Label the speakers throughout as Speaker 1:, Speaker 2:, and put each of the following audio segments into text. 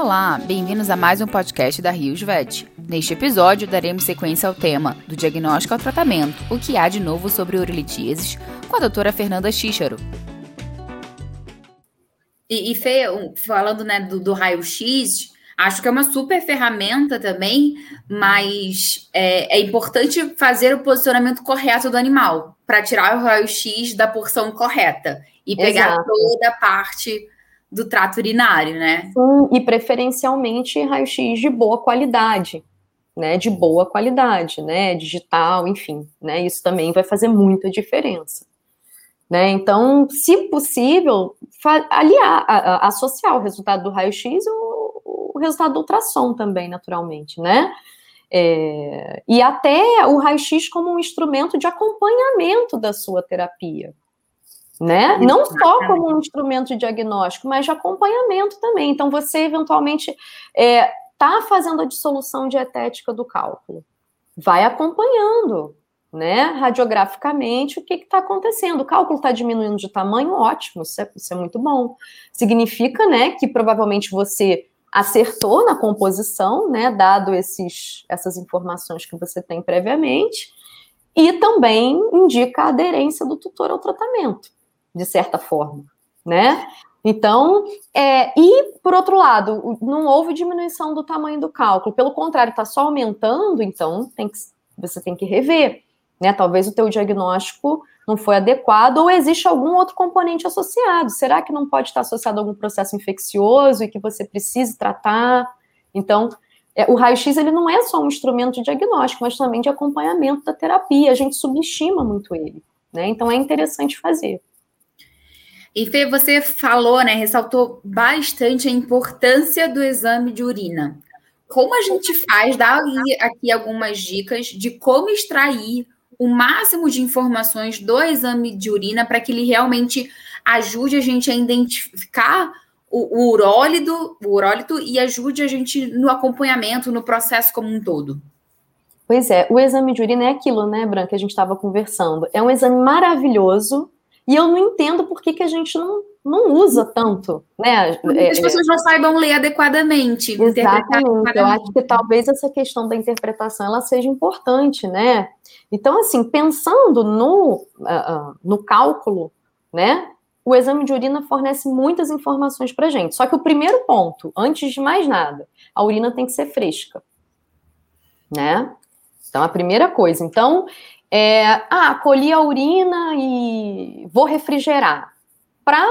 Speaker 1: Olá, bem-vindos a mais um podcast da Rios Vet. Neste episódio, daremos sequência ao tema do diagnóstico ao tratamento, o que há de novo sobre urolitíases, com a doutora Fernanda Xícharo.
Speaker 2: E, e Fê, falando né, do, do raio-x, acho que é uma super ferramenta também, mas é, é importante fazer o posicionamento correto do animal, para tirar o raio-x da porção correta e pegar Exato. toda a parte do trato urinário, né?
Speaker 3: Sim, e preferencialmente raio-x de boa qualidade, né? De boa qualidade, né? Digital, enfim, né? Isso também vai fazer muita diferença. Né? Então, se possível, aliar, associar o resultado do raio-x o, o resultado do ultrassom também, naturalmente, né? É, e até o raio-x como um instrumento de acompanhamento da sua terapia, né? Não só como um instrumento de diagnóstico, mas de acompanhamento também. Então, você eventualmente está é, tá fazendo a dissolução dietética do cálculo, vai acompanhando, né? Radiograficamente, o que está acontecendo? O cálculo está diminuindo de tamanho, ótimo, isso é, isso é muito bom. Significa, né, que provavelmente você acertou na composição, né, dado esses, essas informações que você tem previamente, e também indica a aderência do tutor ao tratamento de certa forma, né? Então, é, e por outro lado, não houve diminuição do tamanho do cálculo, pelo contrário, está só aumentando, então tem que, você tem que rever, né? Talvez o teu diagnóstico não foi adequado ou existe algum outro componente associado. Será que não pode estar associado a algum processo infeccioso e que você precise tratar? Então, é, o raio-x ele não é só um instrumento de diagnóstico, mas também de acompanhamento da terapia. A gente subestima muito ele, né? Então é interessante fazer.
Speaker 2: E Fê, você falou, né, ressaltou bastante a importância do exame de urina. Como a gente faz, dá aqui algumas dicas de como extrair o máximo de informações do exame de urina para que ele realmente ajude a gente a identificar o, o urólito, o urólito e ajude a gente no acompanhamento, no processo como um todo.
Speaker 3: Pois é, o exame de urina é aquilo, né, Branca, que a gente estava conversando. É um exame maravilhoso e eu não entendo por que, que a gente não, não usa tanto, né?
Speaker 2: Porque as é, pessoas não saibam ler adequadamente.
Speaker 3: Exatamente. Eu acho que talvez essa questão da interpretação ela seja importante, né? Então, assim, pensando no, uh, no cálculo, né? O exame de urina fornece muitas informações para gente. Só que o primeiro ponto, antes de mais nada, a urina tem que ser fresca, né? Então, a primeira coisa. Então, é, ah, colhi a urina e vou refrigerar. Para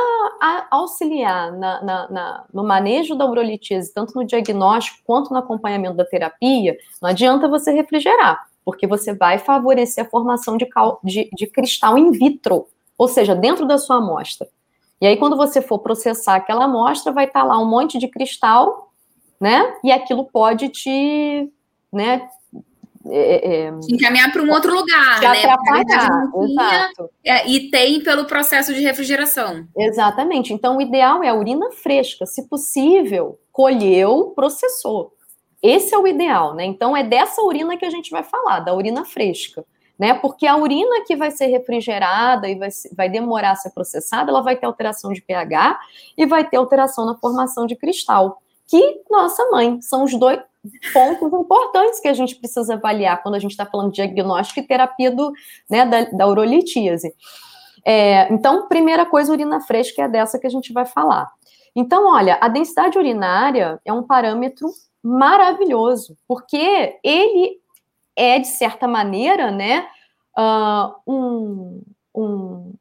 Speaker 3: auxiliar na, na, na, no manejo da urolitise, tanto no diagnóstico quanto no acompanhamento da terapia, não adianta você refrigerar, porque você vai favorecer a formação de, cal, de, de cristal in vitro, ou seja, dentro da sua amostra. E aí, quando você for processar aquela amostra, vai estar tá lá um monte de cristal, né? E aquilo pode te, né,
Speaker 2: é, é, encaminhar para um outro lugar, né?
Speaker 3: Atrapalhar, exato.
Speaker 2: É, e tem pelo processo de refrigeração.
Speaker 3: Exatamente. Então, o ideal é a urina fresca, se possível, colheu, processou. Esse é o ideal, né? Então, é dessa urina que a gente vai falar, da urina fresca. Né? Porque a urina que vai ser refrigerada e vai, vai demorar a ser processada, ela vai ter alteração de pH e vai ter alteração na formação de cristal. Que, nossa mãe, são os dois, pontos importantes que a gente precisa avaliar quando a gente está falando de diagnóstico e terapia do, né, da, da urolitíase. É, então, primeira coisa, urina fresca é dessa que a gente vai falar. Então, olha, a densidade urinária é um parâmetro maravilhoso, porque ele é, de certa maneira, né, uh, um, um,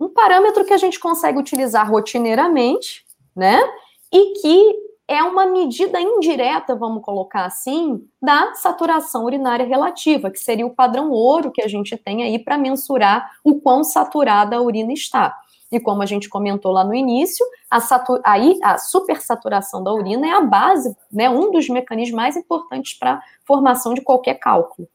Speaker 3: um parâmetro que a gente consegue utilizar rotineiramente, né, e que é uma medida indireta, vamos colocar assim, da saturação urinária relativa, que seria o padrão ouro que a gente tem aí para mensurar o quão saturada a urina está. E como a gente comentou lá no início, a, aí, a supersaturação da urina é a base, né, um dos mecanismos mais importantes para a formação de qualquer cálculo.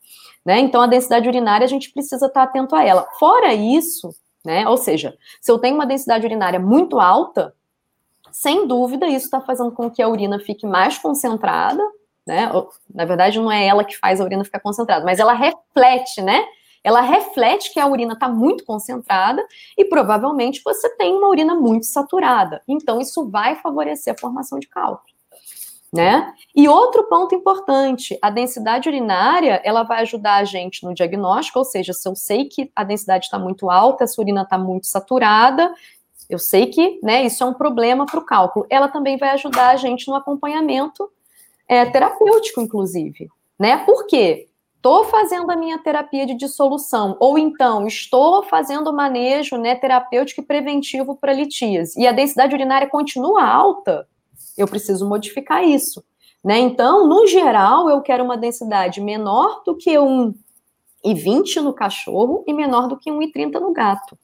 Speaker 3: Né? Então, a densidade urinária, a gente precisa estar atento a ela. Fora isso, né, ou seja, se eu tenho uma densidade urinária muito alta, sem dúvida, isso está fazendo com que a urina fique mais concentrada, né? Na verdade, não é ela que faz a urina ficar concentrada, mas ela reflete, né? Ela reflete que a urina está muito concentrada e provavelmente você tem uma urina muito saturada. Então, isso vai favorecer a formação de cálculo. né? E outro ponto importante, a densidade urinária, ela vai ajudar a gente no diagnóstico, ou seja, se eu sei que a densidade está muito alta, essa urina está muito saturada, eu sei que, né, isso é um problema para o cálculo. Ela também vai ajudar a gente no acompanhamento é, terapêutico, inclusive, né? Por quê? Estou fazendo a minha terapia de dissolução, ou então estou fazendo o manejo né, terapêutico e preventivo para litíase, e a densidade urinária continua alta, eu preciso modificar isso. Né? Então, no geral, eu quero uma densidade menor do que 1,20 no cachorro e menor do que 1,30 no gato.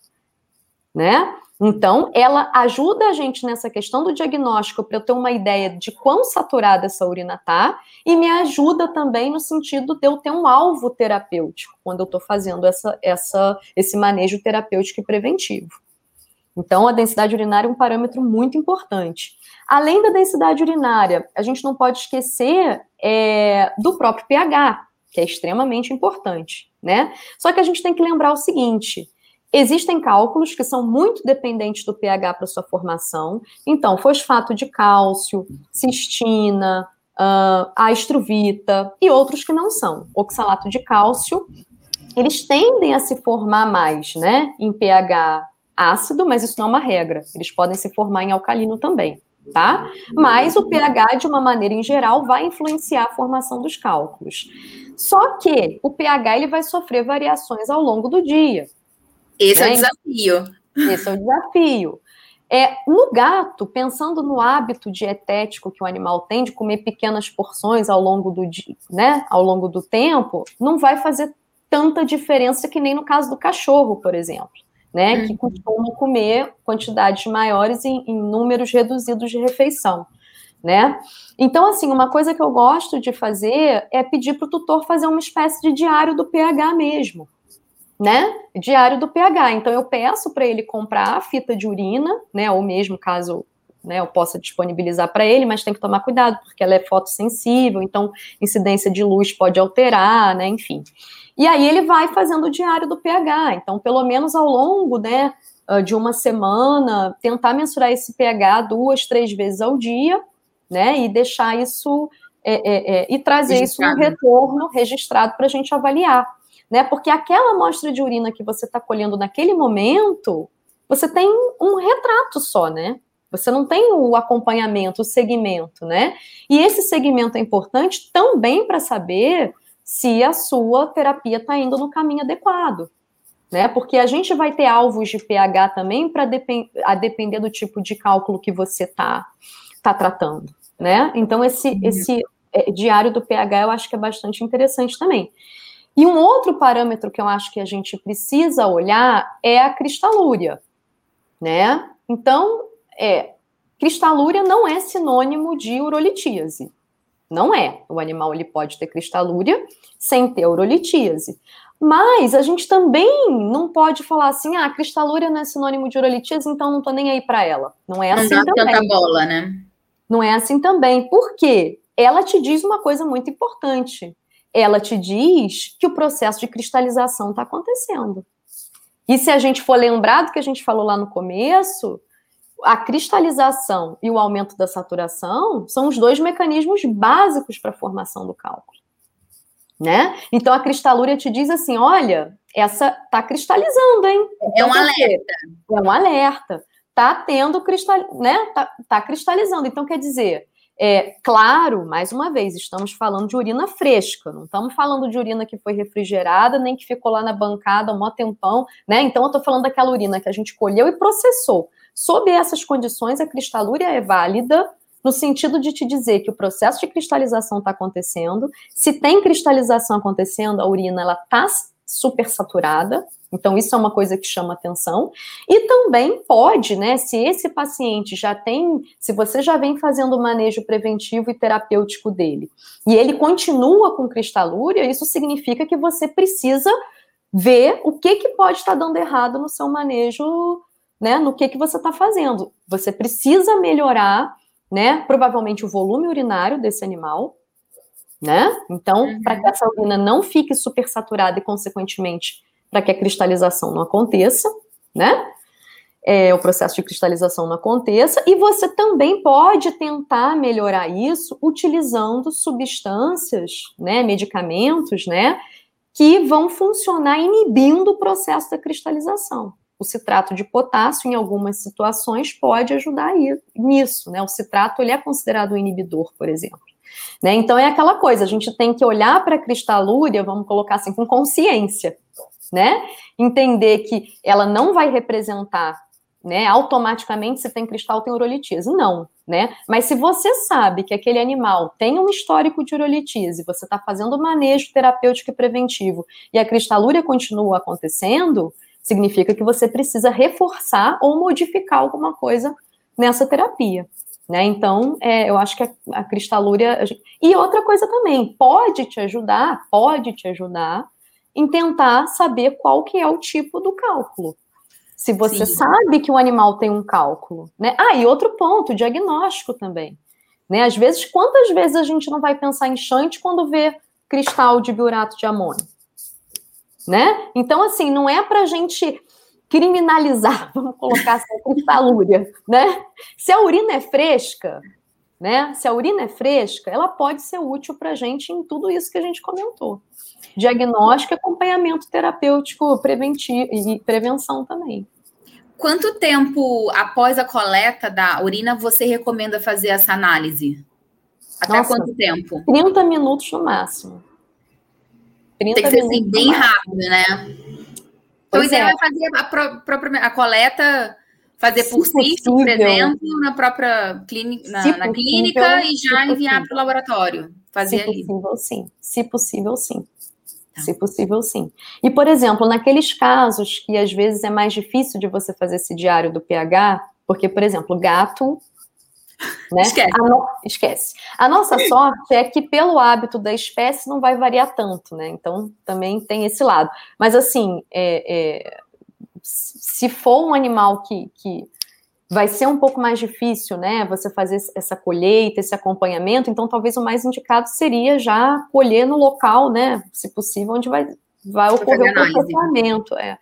Speaker 3: Né? Então, ela ajuda a gente nessa questão do diagnóstico para eu ter uma ideia de quão saturada essa urina está e me ajuda também no sentido de eu ter um alvo terapêutico quando eu estou fazendo essa, essa, esse manejo terapêutico e preventivo. Então, a densidade urinária é um parâmetro muito importante. Além da densidade urinária, a gente não pode esquecer é, do próprio pH, que é extremamente importante, né? Só que a gente tem que lembrar o seguinte: existem cálculos que são muito dependentes do pH para sua formação. Então, fosfato de cálcio, cistina, uh, a estruvita e outros que não são. Oxalato de cálcio, eles tendem a se formar mais, né, em pH ácido, mas isso não é uma regra. Eles podem se formar em alcalino também tá? Mas o pH, de uma maneira em geral, vai influenciar a formação dos cálculos. Só que o pH ele vai sofrer variações ao longo do dia.
Speaker 2: Esse né? é o né? desafio.
Speaker 3: Esse é o desafio. É, no gato, pensando no hábito dietético que o animal tem de comer pequenas porções ao longo do dia, né, ao longo do tempo, não vai fazer tanta diferença que nem no caso do cachorro, por exemplo né, uhum. que costumam comer quantidades maiores em, em, números reduzidos de refeição, né? Então, assim, uma coisa que eu gosto de fazer é pedir para o tutor fazer uma espécie de diário do pH mesmo, né? Diário do pH. Então, eu peço para ele comprar a fita de urina, né, ou mesmo caso né, eu possa disponibilizar para ele, mas tem que tomar cuidado, porque ela é fotossensível, então incidência de luz pode alterar, né, enfim. E aí ele vai fazendo o diário do pH. Então, pelo menos ao longo, né, ah, de uma semana, tentar mensurar esse pH duas, três vezes ao dia, né, e deixar isso é, é, é, e trazer registrado. isso no retorno registrado para a gente avaliar, né? Porque aquela amostra de urina que você está colhendo naquele momento, você tem um retrato só, né? Você não tem o acompanhamento, o segmento, né? E esse segmento é importante também para saber se a sua terapia está indo no caminho adequado. Né? Porque a gente vai ter alvos de pH também para depend a depender do tipo de cálculo que você está tá tratando. Né? Então, esse, uhum. esse é, diário do pH eu acho que é bastante interessante também. E um outro parâmetro que eu acho que a gente precisa olhar é a cristalúria, né? Então, é, cristalúria não é sinônimo de urolitíase. Não é. O animal ele pode ter cristalúria sem ter urolitíase. Mas a gente também não pode falar assim, ah, cristalúria não é sinônimo de urolitíase, então não tô nem aí para ela. Não é assim não também. Tanta
Speaker 2: bola, né?
Speaker 3: Não é assim também. Por quê? Ela te diz uma coisa muito importante. Ela te diz que o processo de cristalização está acontecendo. E se a gente for lembrar do que a gente falou lá no começo, a cristalização e o aumento da saturação são os dois mecanismos básicos para a formação do cálculo. Né? Então a cristalúria te diz assim: olha, essa tá cristalizando, hein?
Speaker 2: É então, é um alerta.
Speaker 3: É um alerta. Tá tendo cristal, né? Tá, tá cristalizando. Então quer dizer, é claro, mais uma vez, estamos falando de urina fresca, não estamos falando de urina que foi refrigerada, nem que ficou lá na bancada um tempão, né? Então eu estou falando daquela urina que a gente colheu e processou. Sob essas condições, a cristalúria é válida no sentido de te dizer que o processo de cristalização está acontecendo. Se tem cristalização acontecendo, a urina ela está supersaturada. Então, isso é uma coisa que chama atenção. E também pode, né, se esse paciente já tem, se você já vem fazendo o manejo preventivo e terapêutico dele, e ele continua com cristalúria, isso significa que você precisa ver o que, que pode estar dando errado no seu manejo né, no que, que você está fazendo. Você precisa melhorar, né, provavelmente o volume urinário desse animal, né? Então, uhum. para que essa urina não fique supersaturada e, consequentemente, para que a cristalização não aconteça, né? é, o processo de cristalização não aconteça, e você também pode tentar melhorar isso utilizando substâncias, né, medicamentos, né, que vão funcionar inibindo o processo da cristalização. O citrato de potássio, em algumas situações, pode ajudar nisso, né? O citrato ele é considerado um inibidor, por exemplo. Né? Então é aquela coisa, a gente tem que olhar para a cristalúria, vamos colocar assim, com consciência, né? Entender que ela não vai representar né, automaticamente se tem cristal tem urolitise. Não, né? Mas se você sabe que aquele animal tem um histórico de urolitise, você está fazendo manejo terapêutico e preventivo e a cristalúria continua acontecendo, significa que você precisa reforçar ou modificar alguma coisa nessa terapia. Né? Então, é, eu acho que a, a cristalúria. E outra coisa também, pode te ajudar, pode te ajudar em tentar saber qual que é o tipo do cálculo. Se você Sim. sabe que o animal tem um cálculo, né? Ah, e outro ponto, diagnóstico também. Né? Às vezes, quantas vezes a gente não vai pensar em chante quando vê cristal de biurato de amônio? Né? Então, assim, não é para a gente criminalizar, vamos colocar assim, a cristalúria, né? Se a urina é fresca, né? Se a urina é fresca, ela pode ser útil para a gente em tudo isso que a gente comentou. Diagnóstico, acompanhamento terapêutico, preventivo e prevenção também.
Speaker 2: Quanto tempo após a coleta da urina você recomenda fazer essa análise? Até Nossa, quanto tempo?
Speaker 3: 30 minutos no máximo.
Speaker 2: Tem que ser assim, bem rápido, né? Então, o ideal é. é fazer a, própria, a coleta, fazer por si, por exemplo, na própria clínica, na, na possível, clínica e já enviar para o laboratório. Fazer
Speaker 3: se ali. possível, sim. Se possível, sim. Tá. Se possível, sim. E, por exemplo, naqueles casos que às vezes é mais difícil de você fazer esse diário do pH, porque, por exemplo, gato. Né? Esquece. A no... Esquece. A nossa sorte é que, pelo hábito da espécie, não vai variar tanto, né? Então, também tem esse lado. Mas, assim, é, é... se for um animal que, que vai ser um pouco mais difícil, né? Você fazer essa colheita, esse acompanhamento. Então, talvez o mais indicado seria já colher no local, né? Se possível, onde vai, vai ocorrer o processamento. É.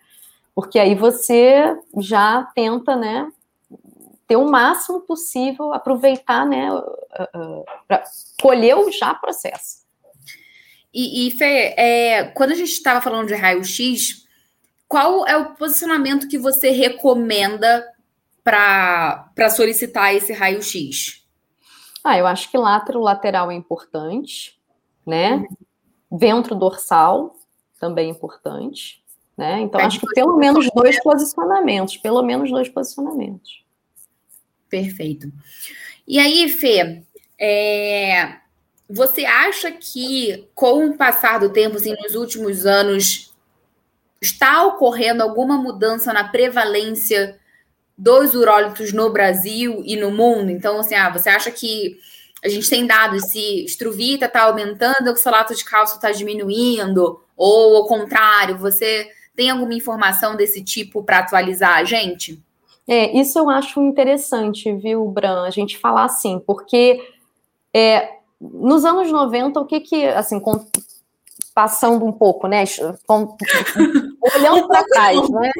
Speaker 3: Porque aí você já tenta, né? Ter o máximo possível, aproveitar, né? Para colher o já processo.
Speaker 2: E, e Fê, é, quando a gente estava falando de raio-x, qual é o posicionamento que você recomenda para solicitar esse raio-x?
Speaker 3: Ah, eu acho que látero lateral é importante, né? Uhum. Ventro dorsal também é importante, né? Então, acho que pelo menos dois posicionamentos, pelo menos dois posicionamentos.
Speaker 2: Perfeito. E aí, Fê, é, você acha que com o passar do tempo, assim, nos últimos anos, está ocorrendo alguma mudança na prevalência dos urólitos no Brasil e no mundo. Então, assim, ah, você acha que a gente tem dados se estruvita está aumentando, oxalato de cálcio está diminuindo, ou ao contrário, você tem alguma informação desse tipo para atualizar a gente?
Speaker 3: É, isso eu acho interessante, viu, Bran, a gente falar assim, porque é, nos anos 90, o que que, assim, com, passando um pouco, né, com, olhando para trás, né?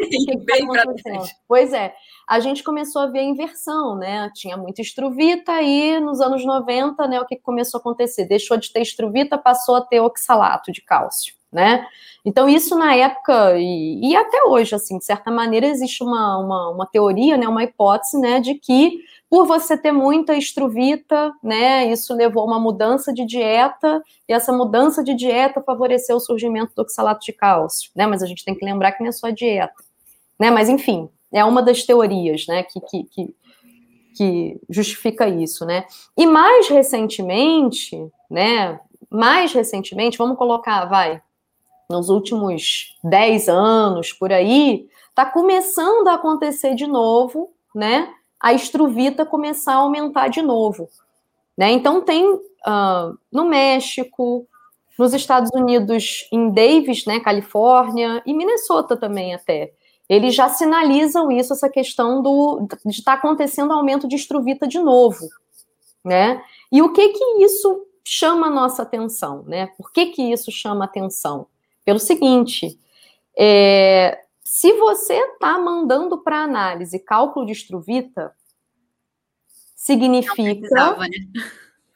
Speaker 3: Bem para trás. Pois é, a gente começou a ver a inversão, né? Tinha muita estruvita e nos anos 90, né, o que começou a acontecer? Deixou de ter estruvita, passou a ter oxalato de cálcio, né? Então, isso na época, e, e até hoje, assim, de certa maneira, existe uma, uma, uma, teoria, né, uma hipótese, né, de que por você ter muita estruvita, né, isso levou a uma mudança de dieta, e essa mudança de dieta favoreceu o surgimento do oxalato de cálcio, né, mas a gente tem que lembrar que não é só a dieta, né, mas enfim, é uma das teorias, né, que, que, que, que justifica isso, né. E mais recentemente, né, mais recentemente, vamos colocar, vai, nos últimos 10 anos, por aí, está começando a acontecer de novo, né, a estruvita começar a aumentar de novo, né, então tem uh, no México, nos Estados Unidos, em Davis, né, Califórnia, e Minnesota também até, eles já sinalizam isso, essa questão do, de estar tá acontecendo aumento de estruvita de novo, né? E o que que isso chama a nossa atenção, né? Por que que isso chama atenção? Pelo seguinte, é, Se você está mandando para análise cálculo de estruvita, significa né?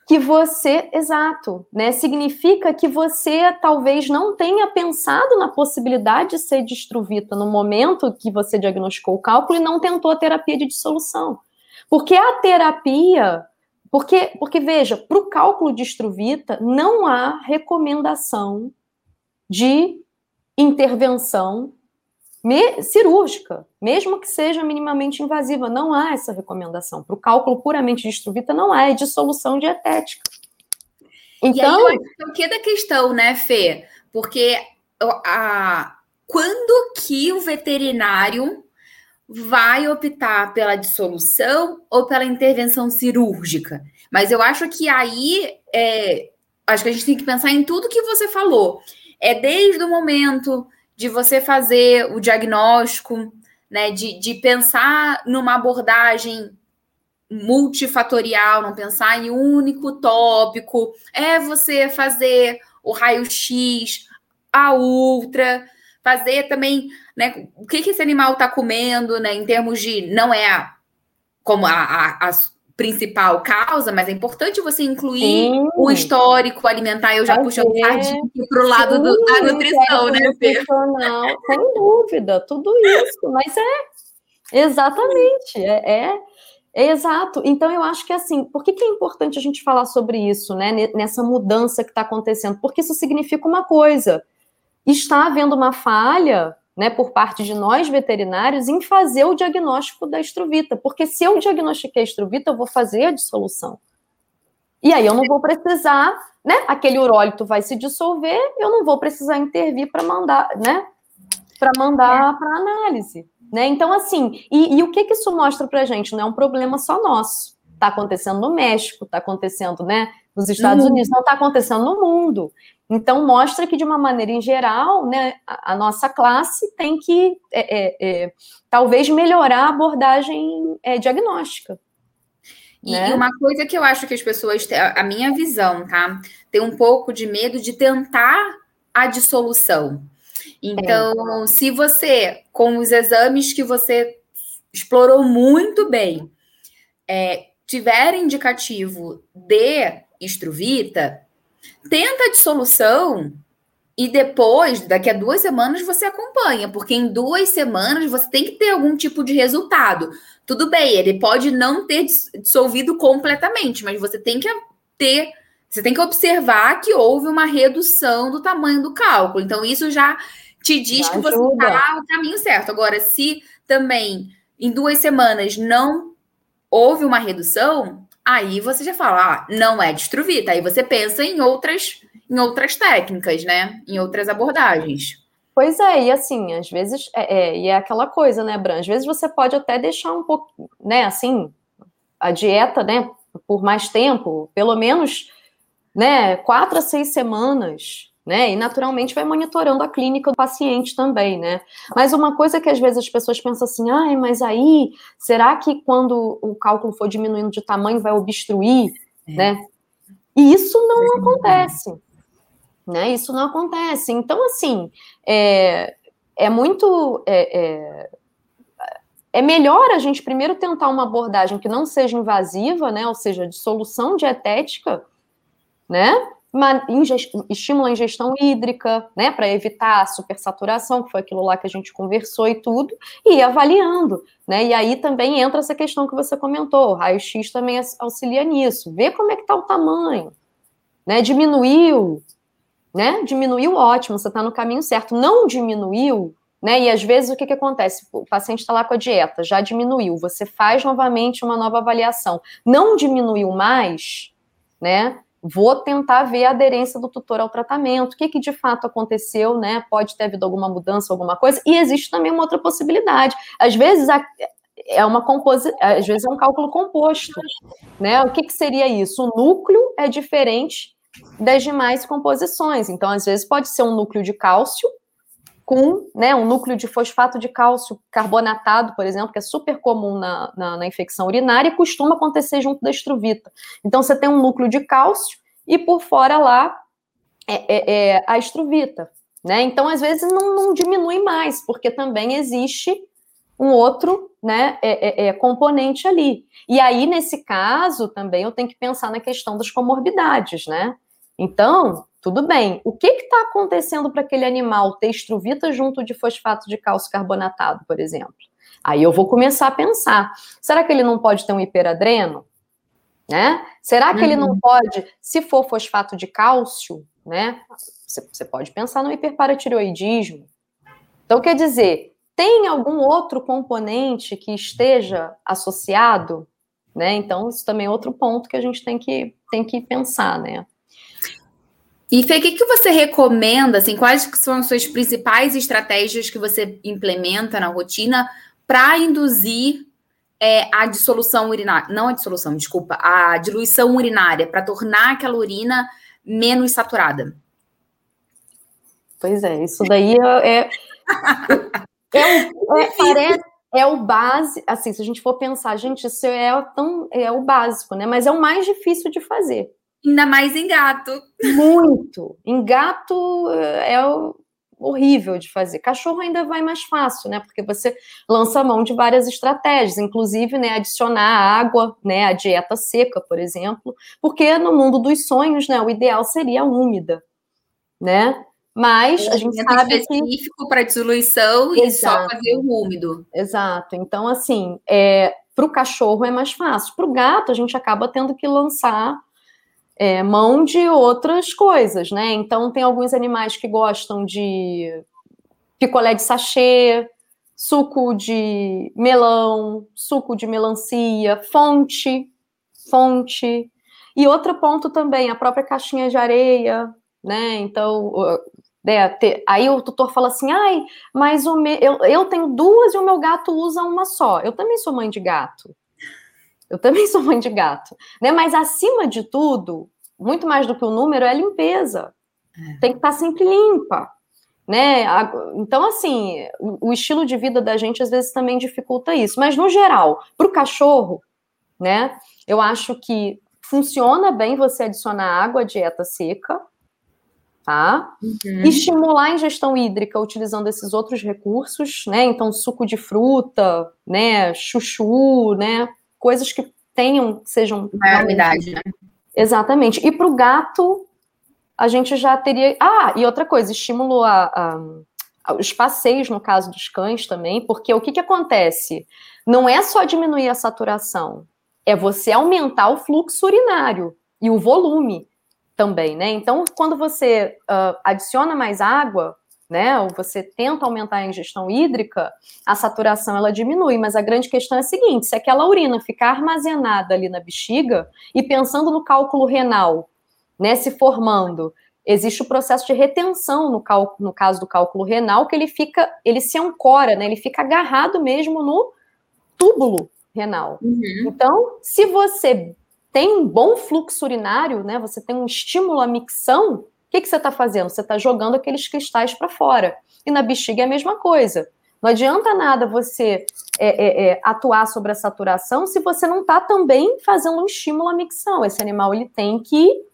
Speaker 3: que você, exato, né? Significa que você talvez não tenha pensado na possibilidade de ser destruvita no momento que você diagnosticou o cálculo e não tentou a terapia de dissolução. Porque a terapia, porque, porque veja, para o cálculo de estruvita não há recomendação de intervenção me, cirúrgica, mesmo que seja minimamente invasiva. Não há essa recomendação. Para o cálculo puramente de estruvita, não há, é dissolução dietética.
Speaker 2: Então. Aí, o que da questão, né, Fê? Porque a, quando que o veterinário vai optar pela dissolução ou pela intervenção cirúrgica? Mas eu acho que aí é, acho que a gente tem que pensar em tudo que você falou. É desde o momento de você fazer o diagnóstico, né, de, de pensar numa abordagem multifatorial, não pensar em um único tópico, é você fazer o raio-x, a ultra, fazer também, né, o que, que esse animal está comendo, né, em termos de, não é a, como a, a, a principal causa, mas é importante você incluir Sim. o histórico alimentar. Eu já puxo um para o lado do, da nutrição, né, Fê?
Speaker 3: Sem dúvida, tudo isso. Mas é exatamente, é, é, é, exato. Então eu acho que assim, por que, que é importante a gente falar sobre isso, né? Nessa mudança que está acontecendo? Porque isso significa uma coisa. Está havendo uma falha né, por parte de nós veterinários em fazer o diagnóstico da estruvita, porque se eu diagnostiquei a estruvita, eu vou fazer a dissolução. E aí eu não vou precisar, né, aquele urólito vai se dissolver, eu não vou precisar intervir para mandar, né, para mandar é. para análise, né? Então assim, e, e o que que isso mostra para gente? Não é um problema só nosso. Está acontecendo no México, está acontecendo, né, nos Estados uhum. Unidos, não está acontecendo no mundo. Então, mostra que, de uma maneira em geral, né, a, nossa classe tem que, é, é, é, talvez, melhorar a abordagem é, diagnóstica.
Speaker 2: E, né? uma coisa que eu acho que as pessoas, têm, a minha visão, tá? Tem um pouco de medo de tentar a dissolução. Então, é. se você, com os exames que você explorou muito bem, é, tiver indicativo de estruvita, tenta a dissolução e depois, daqui a duas semanas, você acompanha, porque em duas semanas você tem que ter algum tipo de resultado. Tudo bem, ele pode não ter dissolvido completamente, mas você tem que ter, você tem que observar que houve uma redução do tamanho do cálculo. Então, isso já te diz que você está no caminho certo. Agora, se também em duas semanas não houve uma redução, aí você já fala, ah, não é distrovita. Aí você pensa em outras, em outras técnicas, né? Em outras abordagens.
Speaker 3: Pois é, e assim, às vezes, é, é, e é aquela coisa, né, Bran? Às vezes você pode até deixar um pouco, né, assim, a dieta, né, por mais tempo, pelo menos, né, quatro a seis semanas, né? E naturalmente vai monitorando a clínica do paciente também, né? Mas uma coisa que às vezes as pessoas pensam assim, ai, mas aí, será que quando o cálculo for diminuindo de tamanho vai obstruir, é. né? E isso não acontece, né? Isso não acontece. Então, assim, é, é muito. É, é, é melhor a gente primeiro tentar uma abordagem que não seja invasiva, né? Ou seja, de solução dietética, né? Estimula a ingestão hídrica, né, para evitar a supersaturação, que foi aquilo lá que a gente conversou e tudo, e avaliando, né, e aí também entra essa questão que você comentou, o raio-x também auxilia nisso, ver como é que está o tamanho, né, diminuiu, né, diminuiu, ótimo, você está no caminho certo, não diminuiu, né, e às vezes o que, que acontece? O paciente está lá com a dieta, já diminuiu, você faz novamente uma nova avaliação, não diminuiu mais, né, vou tentar ver a aderência do tutor ao tratamento, o que, que de fato aconteceu, né? Pode ter havido alguma mudança, alguma coisa, e existe também uma outra possibilidade. Às vezes a, é uma composi às vezes é um cálculo composto, né? O que, que seria isso? O núcleo é diferente das demais composições. Então, às vezes pode ser um núcleo de cálcio com né, um núcleo de fosfato de cálcio carbonatado, por exemplo, que é super comum na, na, na, infecção urinária e costuma acontecer junto da estruvita. Então, você tem um núcleo de cálcio e por fora lá é, é, é a estruvita. né? Então, às vezes, não, não diminui mais, porque também existe um outro né, é, é, é, componente ali. E aí, nesse caso, também eu tenho que pensar na questão das comorbidades, né? Então, tudo bem. O que está acontecendo para aquele animal ter estruvita junto de fosfato de cálcio carbonatado, por exemplo? Aí eu vou começar a pensar: será que ele não pode ter um hiperadreno? Né? Será que uhum. ele não uhum. pode, se for fosfato de cálcio, né? Você pode pensar no hiperparatireoidismo. Então, quer dizer, tem algum outro componente que esteja associado? Né? Então, isso também é outro ponto que a gente tem que, tem que pensar, né?
Speaker 2: E Fê, o que, que você recomenda, assim, quais são as suas principais estratégias que você implementa na rotina para induzir é, a dissolução urinária, não a dissolução, desculpa, a diluição urinária, para tornar aquela urina menos saturada?
Speaker 3: Pois é, isso daí é, é, é, é parece, é o base, assim, se a gente for pensar, gente, isso é tão é o básico, né? Mas é o mais difícil de fazer.
Speaker 2: Ainda mais em gato.
Speaker 3: Muito. Em gato é, é horrível de fazer. Cachorro ainda vai mais fácil, né? Porque você lança mão de várias estratégias, inclusive, né, adicionar água, né, a dieta seca, por exemplo, porque no mundo dos sonhos, né, o ideal seria úmida, né? Mas a gente sabe
Speaker 2: específico para dissoluição Exato. e só fazer o úmido.
Speaker 3: Exato. Então, assim, é, para o cachorro é mais fácil. Para o gato, a gente acaba tendo que lançar é, mão de outras coisas, né? Então, tem alguns animais que gostam de picolé de sachê, suco de melão, suco de melancia, fonte, fonte. E outro ponto também, a própria caixinha de areia, né? Então, né, ter, aí o tutor fala assim, ai, mas o me, eu, eu tenho duas e o meu gato usa uma só. Eu também sou mãe de gato. Eu também sou mãe de gato, né? Mas acima de tudo, muito mais do que o número, é a limpeza. É. Tem que estar sempre limpa, né? Então, assim, o, estilo de vida da gente às vezes também dificulta isso. Mas no geral, para o cachorro, né? Eu acho que funciona bem você adicionar água à dieta seca, tá? Uhum. Estimular a ingestão hídrica utilizando esses outros recursos, né? Então, suco de fruta, né? Chuchu, né? Coisas que tenham, sejam.
Speaker 2: Maior umidade, né?
Speaker 3: Exatamente. E para o gato, a gente já teria. Ah, e outra coisa, estímulo a, a, os passeios, no caso dos cães também, porque o que, que acontece? Não é só diminuir a saturação, é você aumentar o fluxo urinário e o volume também, né? Então, quando você uh, adiciona mais água, né, ou você tenta aumentar a ingestão hídrica, a saturação ela diminui, mas a grande questão é a seguinte, se aquela urina ficar armazenada ali na bexiga e pensando no cálculo renal, né, se formando, existe o processo de retenção no, cálculo, no caso do cálculo renal, que ele fica, ele se ancora, né, ele fica agarrado mesmo no túbulo renal. Uhum. Então, se você tem um bom fluxo urinário, né? Você tem um estímulo à micção, o que, que você está fazendo? Você está jogando aqueles cristais para fora. E na bexiga é a mesma coisa. Não adianta nada você é, é, é, atuar sobre a saturação se você não está também fazendo um estímulo à micção. Esse animal ele tem que.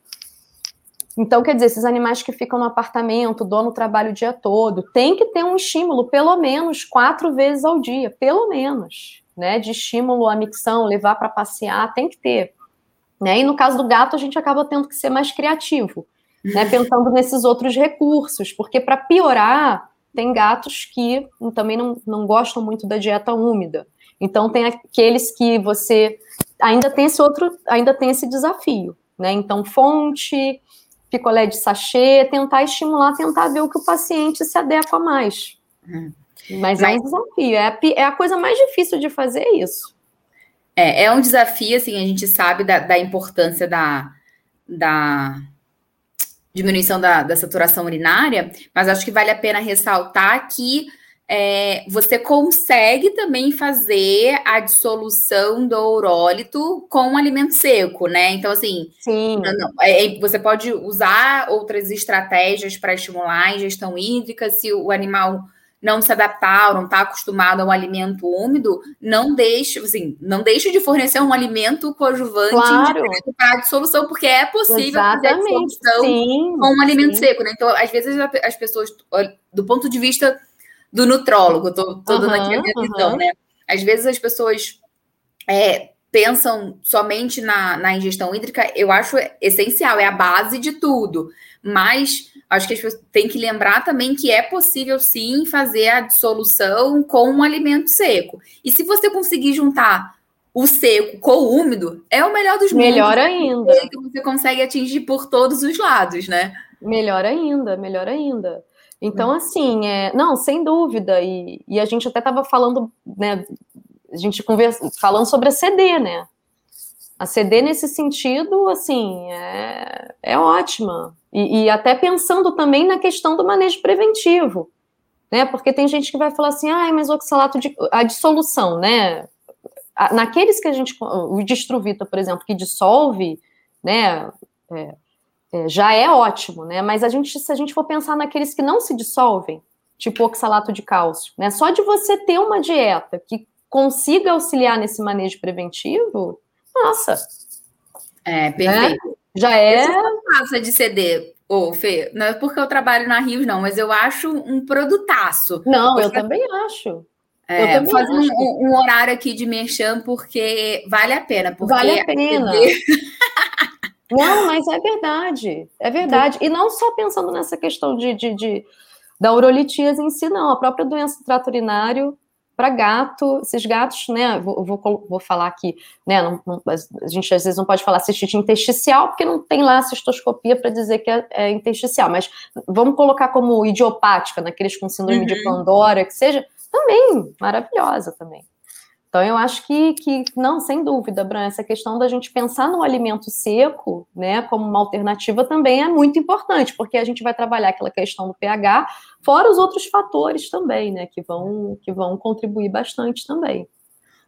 Speaker 3: Então, quer dizer, esses animais que ficam no apartamento, dono trabalho o dia todo, tem que ter um estímulo pelo menos quatro vezes ao dia, pelo menos, né? De estímulo à micção, levar para passear, tem que ter. Né? E no caso do gato, a gente acaba tendo que ser mais criativo, né? pensando nesses outros recursos, porque para piorar, tem gatos que também não, não gostam muito da dieta úmida. Então tem aqueles que você ainda tem esse outro, ainda tem esse desafio, né? Então fonte, picolé de sachê, tentar estimular, tentar ver o que o paciente se adequa mais. Hum. Mas, Mas é um desafio, é a, é a coisa mais difícil de fazer isso.
Speaker 2: É, é um desafio, assim, a gente sabe da, da importância da, da diminuição da, da, saturação urinária, mas acho que vale a pena ressaltar que é, você consegue também fazer a dissolução do urólito com alimento seco, né? Então, assim,
Speaker 3: Sim.
Speaker 2: Não, é, você pode usar outras estratégias para estimular a ingestão hídrica se o animal não se adaptar ou não está acostumado a um alimento úmido, não deixe, assim, não deixe de fornecer um alimento coadjuvante
Speaker 3: claro.
Speaker 2: para dissolução, porque é possível Exatamente. fazer dissolução sim, com um alimento sim. seco, né? Então, às vezes as pessoas, do ponto de vista do nutrólogo, estou dando aqui a minha uhum. visão, né? Às vezes as pessoas é, pensam somente na, na ingestão hídrica, eu acho essencial, é a base de tudo. Mas acho que as pessoas têm que lembrar também que é possível sim fazer a dissolução com um alimento seco. E se você conseguir juntar o seco com o úmido, é o melhor dos
Speaker 3: mundos. Melhor ainda.
Speaker 2: Que você consegue atingir por todos os lados, né?
Speaker 3: Melhor ainda, melhor ainda. Então, hum. assim, é, não, sem dúvida, e, e a gente até estava falando, né, a gente conversa, falando sobre a CD, né? A CD, nesse sentido, assim, é, é ótima. E, e, até pensando também na questão do manejo preventivo, né? Porque tem gente que vai falar assim, ah, mas o oxalato de a dissolução, né? Naqueles que a gente, o distrovita, por exemplo, que dissolve, né? É, é, já é ótimo, né? Mas a gente, se a gente for pensar naqueles que não se dissolvem, tipo oxalato de cálcio, né? Só de você ter uma dieta que consiga auxiliar nesse manejo preventivo, nossa.
Speaker 2: É, perfeito. Né?
Speaker 3: Já é.
Speaker 2: Passa de CD, ô Fê, não é porque eu trabalho na Rios, não, mas eu acho um produtaço.
Speaker 3: Não, eu, eu também acho.
Speaker 2: É, eu também fazer acho. Um, um, horário aqui de merchan, porque vale a pena. Porque
Speaker 3: vale a pena. não, mas é verdade, é verdade. E não só pensando nessa questão de, de, de da urolitíase em si, não. A própria doença do trato urinário para gato, esses gatos, né? Vou, vou, vou falar aqui, né? Não, não, a gente às vezes não pode falar cistite intersticial, porque não tem lá cistoscopia para dizer que é, é, intersticial, mas vamos colocar como idiopática, naqueles com síndrome uhum. de Pandora, que seja, também maravilhosa também. Então, eu acho que, que não, sem dúvida, Bran, essa questão da gente pensar no alimento seco, né, como uma alternativa também é muito importante, porque a gente vai trabalhar aquela questão do pH, fora os outros fatores também, né, que vão, que vão contribuir bastante também.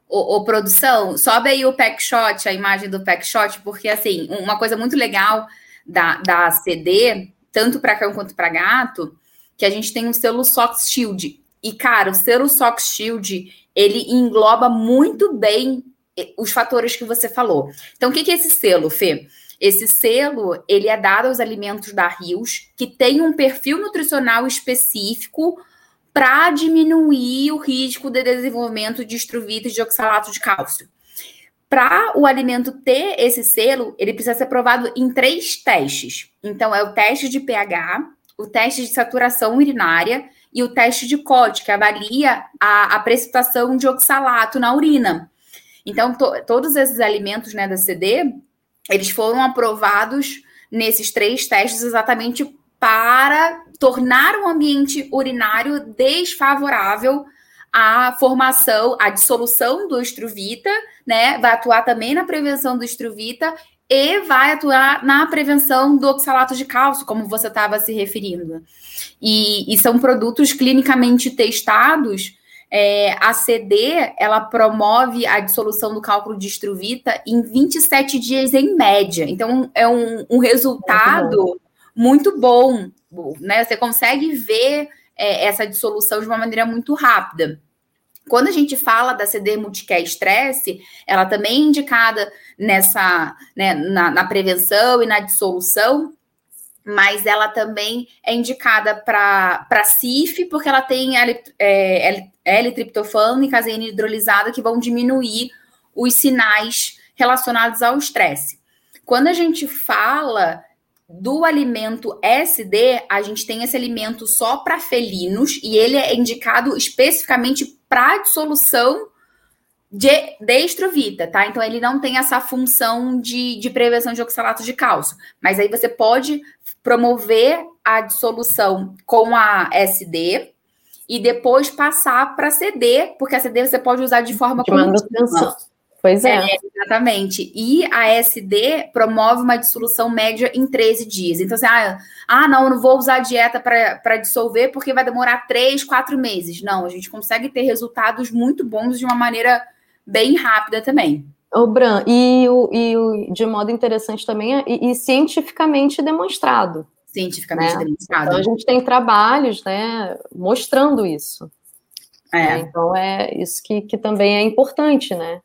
Speaker 2: Ô, ô, produção, sobe aí o pack shot, a imagem do pack shot, porque assim, uma coisa muito legal da, da CD, tanto para cão quanto para gato, que a gente tem um selo Sox Shield. E, cara, o selo Sox Shield ele engloba muito bem eh, os fatores que você falou. Então, o que é esse selo, Fê? Esse selo, ele é dado aos alimentos da Rios, que tem um perfil nutricional específico para diminuir o risco de desenvolvimento de estruvite de oxalato de cálcio. Para o alimento ter esse selo, ele precisa ser aprovado em três testes. Então, é o teste de pH, o teste de saturação urinária e o teste de COD, que avalia a, a precipitação de oxalato na urina. Então, to, todos esses alimentos né, da CD, eles foram aprovados nesses três testes exatamente para tornar o ambiente urinário desfavorável à formação, à dissolução do estruvita, né? Vai atuar também na prevenção do estruvita e vai atuar na prevenção do oxalato de cálcio, como você estava se referindo. E, e, são produtos clinicamente testados. É, a CD ela promove a dissolução do cálculo de estruvita em 27 dias em média. Então, é um, um resultado muito bom. muito bom. né? Você consegue ver é, essa dissolução de uma maneira muito rápida. Quando a gente fala da CD multicare estresse, ela também é indicada nessa, né, na, na prevenção e na dissolução, mas ela também é indicada para CIF, porque ela tem L-triptofano é, e caseína hidrolisada que vão diminuir os sinais relacionados ao estresse. Quando a gente fala do alimento SD, a gente tem esse alimento só para felinos e ele é indicado especificamente para dissolução de, de tá? Então ele não tem essa função de, de prevenção de oxalato de cálcio. Mas aí você pode promover a dissolução com a SD e depois passar para CD, porque a CD você pode usar de forma
Speaker 3: de manutenção. Pois é. é.
Speaker 2: Exatamente. E a SD promove uma dissolução média em 13 dias. Então, assim, ah, ah não, eu não vou usar dieta para dissolver porque vai demorar 3, 4 meses. Não, a gente consegue ter resultados muito bons de uma maneira bem rápida também.
Speaker 3: O Bran, e, o, e o, de modo interessante também, e, e cientificamente demonstrado.
Speaker 2: cientificamente né? demonstrado.
Speaker 3: Então a gente tem trabalhos, né, mostrando isso. É. Né? Então é isso que, que também é importante, né?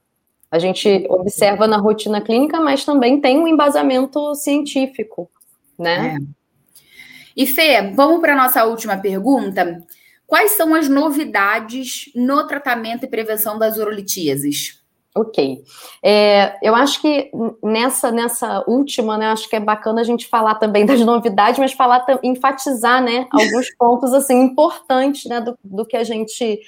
Speaker 3: A gente observa na rotina clínica, mas também tem um embasamento científico, né? É.
Speaker 2: E Fê, vamos para a nossa última pergunta. Quais são as novidades no tratamento e prevenção das urolitíases?
Speaker 3: Ok. É, eu acho que nessa, nessa última, né, acho que é bacana a gente falar também das novidades, mas falar, enfatizar, né, alguns pontos, assim, importantes, né, do, do que a gente,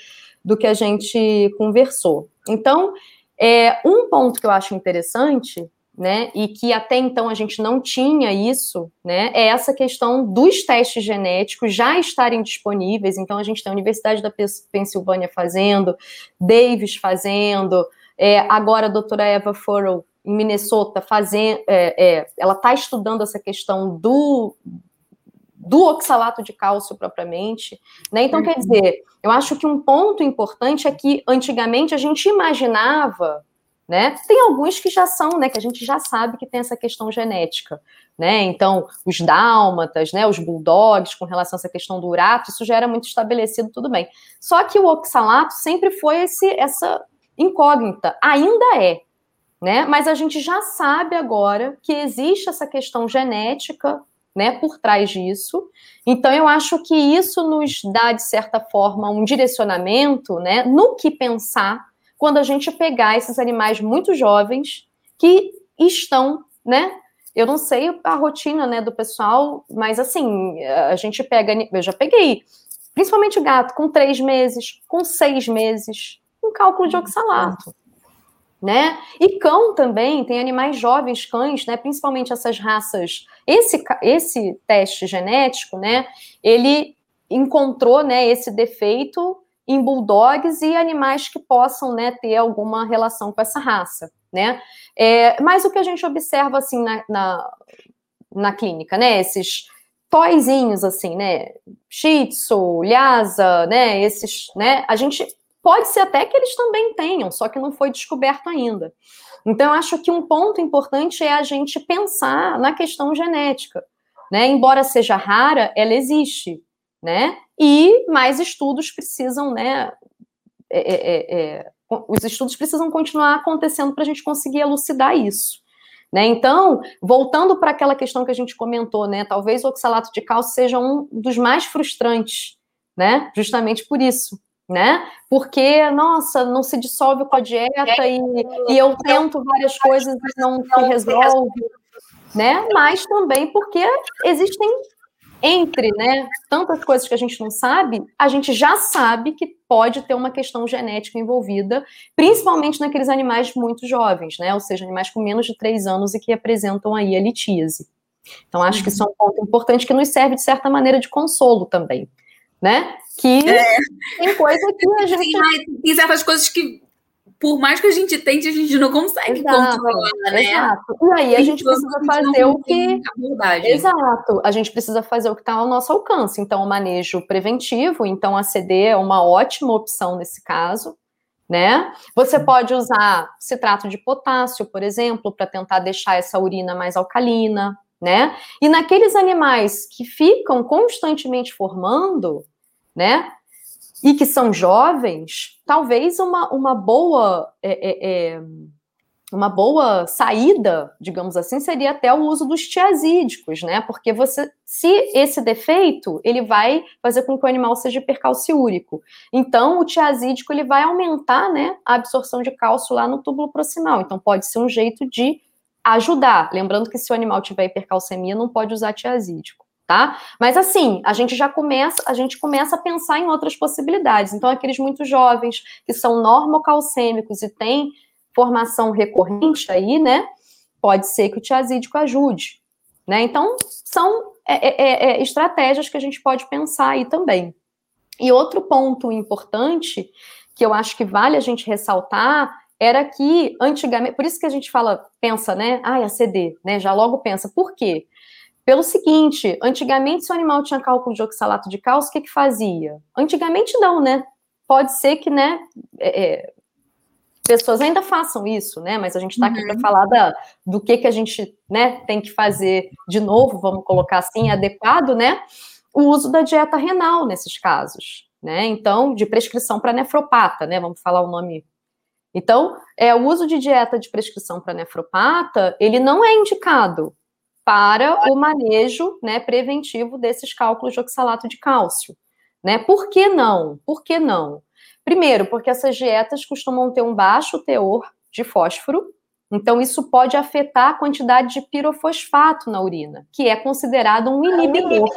Speaker 3: do que a gente conversou. Então, é, um ponto que eu acho interessante, né, e que até então a gente não tinha isso, né, é essa questão dos testes genéticos já estarem disponíveis. Então, a gente tem a Universidade da Pensilvânia fazendo, Davis fazendo, é, agora a doutora Eva Furrow, em Minnesota, fazendo, é, é, ela está estudando essa questão do, do oxalato de cálcio propriamente, né? Então, uhum. quer dizer, eu acho que um ponto importante é que antigamente a gente imaginava, né? Tem alguns que já são, né? Que a gente já sabe que tem essa questão genética, né? Então, os dálmatas, né? Os bulldogs, com relação a essa questão do urato, isso já era muito estabelecido, tudo bem. Só que o oxalato sempre foi esse, essa incógnita, ainda é, né? Mas a gente já sabe agora que existe essa questão genética, né, por trás disso. Então eu acho que isso nos dá de certa forma um direcionamento, né, no que pensar quando a gente pegar esses animais muito jovens que estão, né? Eu não sei a rotina, né, do pessoal, mas assim, a gente pega, eu já peguei, principalmente gato, com três meses, com seis meses, um cálculo de oxalato. Né? E cão também, tem animais jovens, cães, né? Principalmente essas raças. Esse, esse teste genético, né? Ele encontrou, né? Esse defeito em bulldogs e animais que possam, né? Ter alguma relação com essa raça, né? É, mas o que a gente observa assim na, na, na clínica, né? Esses toizinhos assim, né? Shih Tzu, Lhasa, né? Esses, né? A gente Pode ser até que eles também tenham, só que não foi descoberto ainda. Então, acho que um ponto importante é a gente pensar na questão genética. Né? Embora seja rara, ela existe. Né? E mais estudos precisam, né? É, é, é, é os estudos precisam continuar acontecendo para a gente conseguir elucidar isso. Né? Então, voltando para aquela questão que a gente comentou, né? Talvez o oxalato de cálcio seja um dos mais frustrantes, né? Justamente por isso, né? Porque, nossa, não se dissolve com a dieta e, e eu tento várias coisas e não se resolve, né? Mas também porque existem entre, né, tantas coisas que a gente não sabe, a gente já sabe que pode ter uma questão genética envolvida, principalmente naqueles animais muito jovens, né? Ou seja, animais com menos de três anos e que apresentam aí a litíase. Então, acho que isso é um ponto importante que nos serve, de certa maneira, de consolo também, né? Que é. tem coisa que a gente. Sim,
Speaker 2: tem certas coisas que, por mais que a gente tente, a gente não consegue exato, controlar, né?
Speaker 3: Exato. E aí a gente precisa fazer o que. Exato. A gente precisa fazer o que está ao nosso alcance. Então, o manejo preventivo, então a CD é uma ótima opção nesse caso. Né? Você pode usar citrato de potássio, por exemplo, para tentar deixar essa urina mais alcalina, né? E naqueles animais que ficam constantemente formando, né? E que são jovens, talvez uma, uma boa é, é, é, uma boa saída, digamos assim, seria até o uso dos tiazídicos, né? Porque você, se esse defeito, ele vai fazer com que o animal seja hipercalciúrico. Então, o tiazídico ele vai aumentar, né, a absorção de cálcio lá no túbulo proximal. Então, pode ser um jeito de ajudar. Lembrando que se o animal tiver hipercalcemia, não pode usar tiazídico tá? Mas assim, a gente já começa, a gente começa a pensar em outras possibilidades. Então, aqueles muito jovens que são normocalcêmicos e têm formação recorrente aí, né? Pode ser que o tiazídico ajude, né? Então, são é, é, é, é, estratégias que a gente pode pensar aí também. E outro ponto importante que eu acho que vale a gente ressaltar era que antigamente, por isso que a gente fala, pensa, né? Ah, a CD, né? Já logo pensa. Por quê? Pelo seguinte, antigamente, se o animal tinha cálculo de oxalato de cálcio, o que, que fazia? Antigamente não, né? Pode ser que, né, é, é pessoas ainda façam isso, né? Mas a gente está aqui uhum. para falar da, do que, que a gente né, tem que fazer de novo, vamos colocar assim, adequado, né? O uso da dieta renal nesses casos, né? Então, de prescrição para nefropata, né? Vamos falar o nome. Então, é o uso de dieta de prescrição para nefropata, ele não é indicado para o manejo, né, preventivo desses cálculos de oxalato de cálcio, né? Por que não? Por que não? Primeiro, porque essas dietas costumam ter um baixo teor de fósforo, então isso pode afetar a quantidade de pirofosfato na urina, que é considerado um inibidor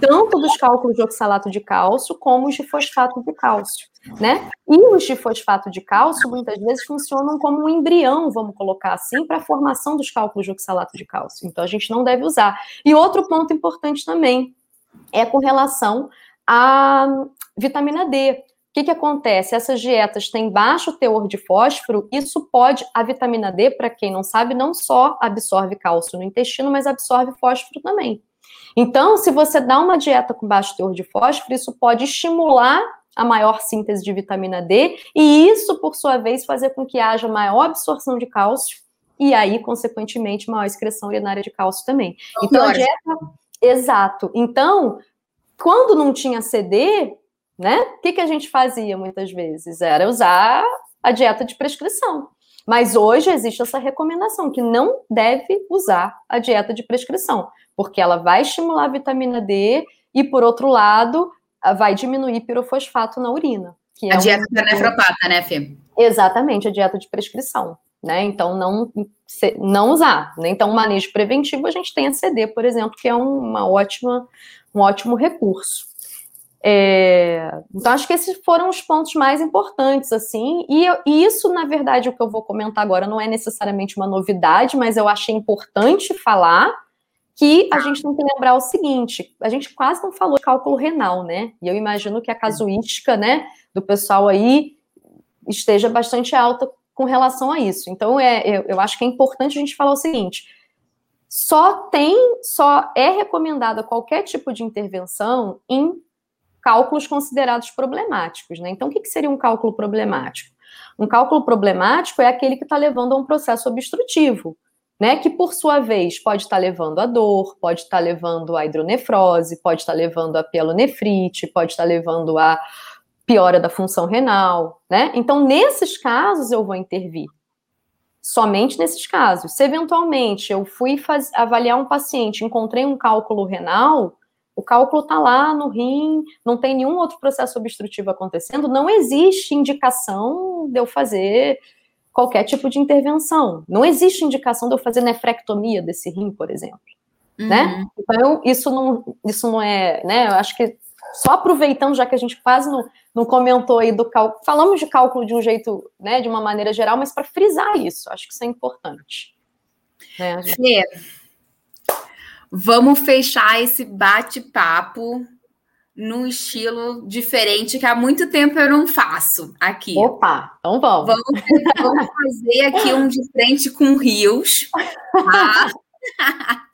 Speaker 3: tanto dos cálculos de oxalato de cálcio como os de fosfato de cálcio, né? E os de fosfato de cálcio muitas vezes funcionam como um embrião, vamos colocar assim, para a formação dos cálculos de oxalato de cálcio. Então a gente não deve usar. E outro ponto importante também é com relação à vitamina D que, que acontece? Essas dietas têm baixo teor de fósforo, isso pode, a vitamina D, para quem não sabe, não só absorve cálcio no intestino, mas absorve fósforo também. Então, se você dá uma dieta com baixo teor de fósforo, isso pode estimular a maior síntese de vitamina D, e isso, por sua vez, fazer com que haja maior absorção de cálcio, e aí, consequentemente, maior excreção urinária de cálcio também. Então, a dieta. Exato. Então, quando não tinha CD, né? O que, que a gente fazia muitas vezes? Era usar a dieta de prescrição. Mas hoje existe essa recomendação que não deve usar a dieta de prescrição, porque ela vai estimular a vitamina D e, por outro lado, vai diminuir pirofosfato na urina.
Speaker 2: Que a é dieta um... da nefropata, né, Fê?
Speaker 3: Exatamente, a dieta de prescrição. Né? Então, não, não usar. Né? Então, o manejo preventivo, a gente tem a CD, por exemplo, que é uma ótima, um ótimo recurso. É, então, acho que esses foram os pontos mais importantes, assim, e, e, isso, na verdade, o que eu vou comentar agora não é necessariamente uma novidade, mas eu achei importante falar que a gente tem que lembrar o seguinte: a gente quase não falou de cálculo renal, né? E eu imagino que a casuística, né, do pessoal aí esteja bastante alta com relação a isso. Então, é, eu, eu acho que é importante a gente falar o seguinte: só tem, só é recomendada qualquer tipo de intervenção em cálculos considerados problemáticos. Né? Então, o que, que seria um cálculo problemático? Um cálculo problemático é aquele que está levando a um processo obstrutivo, né? Que por sua vez pode estar tá levando a dor, pode estar tá levando a hidronefrose, pode estar tá levando a pielonefrite, pode estar levando a piora da função renal, né? Então, nesses casos, eu vou intervir. Somente nesses casos. Se eventualmente eu fui avaliar um paciente, encontrei um cálculo renal, o cálculo está lá no rim, não tem nenhum outro processo obstrutivo acontecendo, não existe indicação de eu fazer qualquer tipo de intervenção. Não existe indicação de eu fazer nefrectomia desse rim, por exemplo. Uhum. Né? Então, isso não, isso não é, né? Eu acho que só aproveitando, já que a gente quase não, não comentou aí do cálculo, falamos de cálculo de um jeito, né, de uma maneira geral, mas para frisar isso, acho que isso é importante.
Speaker 2: Né, gente... Vamos fechar esse bate-papo num estilo diferente que há muito tempo eu não faço aqui.
Speaker 3: Opa, então vamos.
Speaker 2: Vamos, vamos fazer aqui um de frente com rios. Tá?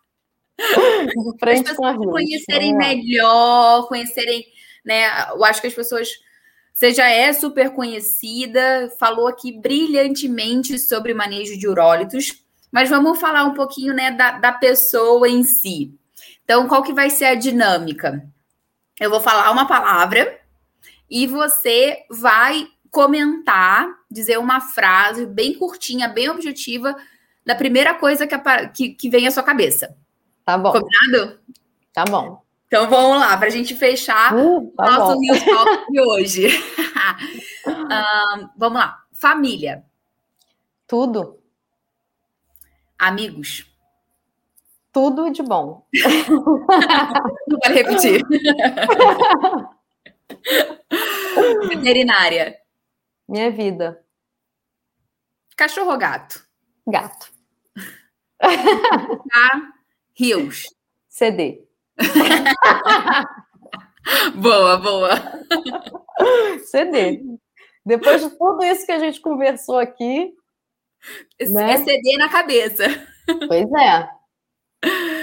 Speaker 3: De frente As pessoas
Speaker 2: com rios. conhecerem melhor, conhecerem, né? Eu acho que as pessoas. Você já é super conhecida, falou aqui brilhantemente sobre manejo de urólitos, mas vamos falar um pouquinho né, da, da pessoa em si. Então, qual que vai ser a dinâmica? Eu vou falar uma palavra e você vai comentar, dizer uma frase bem curtinha, bem objetiva, da primeira coisa que, que, que vem à sua cabeça.
Speaker 3: Tá bom.
Speaker 2: Combinado?
Speaker 3: Tá bom.
Speaker 2: Então vamos lá, para a gente fechar uh, tá nosso News Talk de hoje. um, vamos lá. Família.
Speaker 3: Tudo.
Speaker 2: Amigos.
Speaker 3: Tudo de bom.
Speaker 2: Não vale repetir. Veterinária.
Speaker 3: Minha vida.
Speaker 2: Cachorro ou gato?
Speaker 3: Gato.
Speaker 2: Ah, rios.
Speaker 3: CD.
Speaker 2: boa, boa.
Speaker 3: CD. Depois de tudo isso que a gente conversou aqui,
Speaker 2: né? É CD na cabeça.
Speaker 3: Pois é.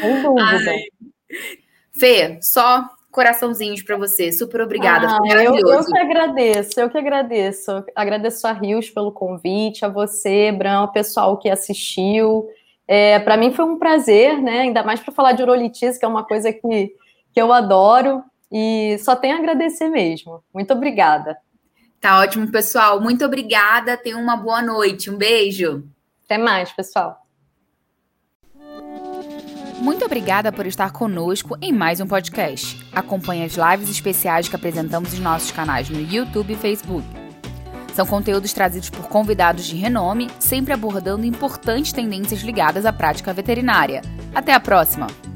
Speaker 3: Sem dúvida. Ai.
Speaker 2: Fê, só
Speaker 4: coraçãozinhos para você. Super obrigada. Ah,
Speaker 3: eu, eu que agradeço, eu que agradeço. Agradeço a Rios pelo convite, a você, Bran, o pessoal que assistiu. É, para mim foi um prazer, né? Ainda mais para falar de urolitise, que é uma coisa que, que eu adoro. E só tenho a agradecer mesmo. Muito obrigada.
Speaker 4: Tá ótimo, pessoal. Muito obrigada. Tenha uma boa noite. Um beijo.
Speaker 3: Até mais, pessoal.
Speaker 2: Muito obrigada por estar conosco em mais um podcast. Acompanhe as lives especiais que apresentamos em nossos canais no YouTube e Facebook. São conteúdos trazidos por convidados de renome, sempre abordando importantes tendências ligadas à prática veterinária. Até a próxima!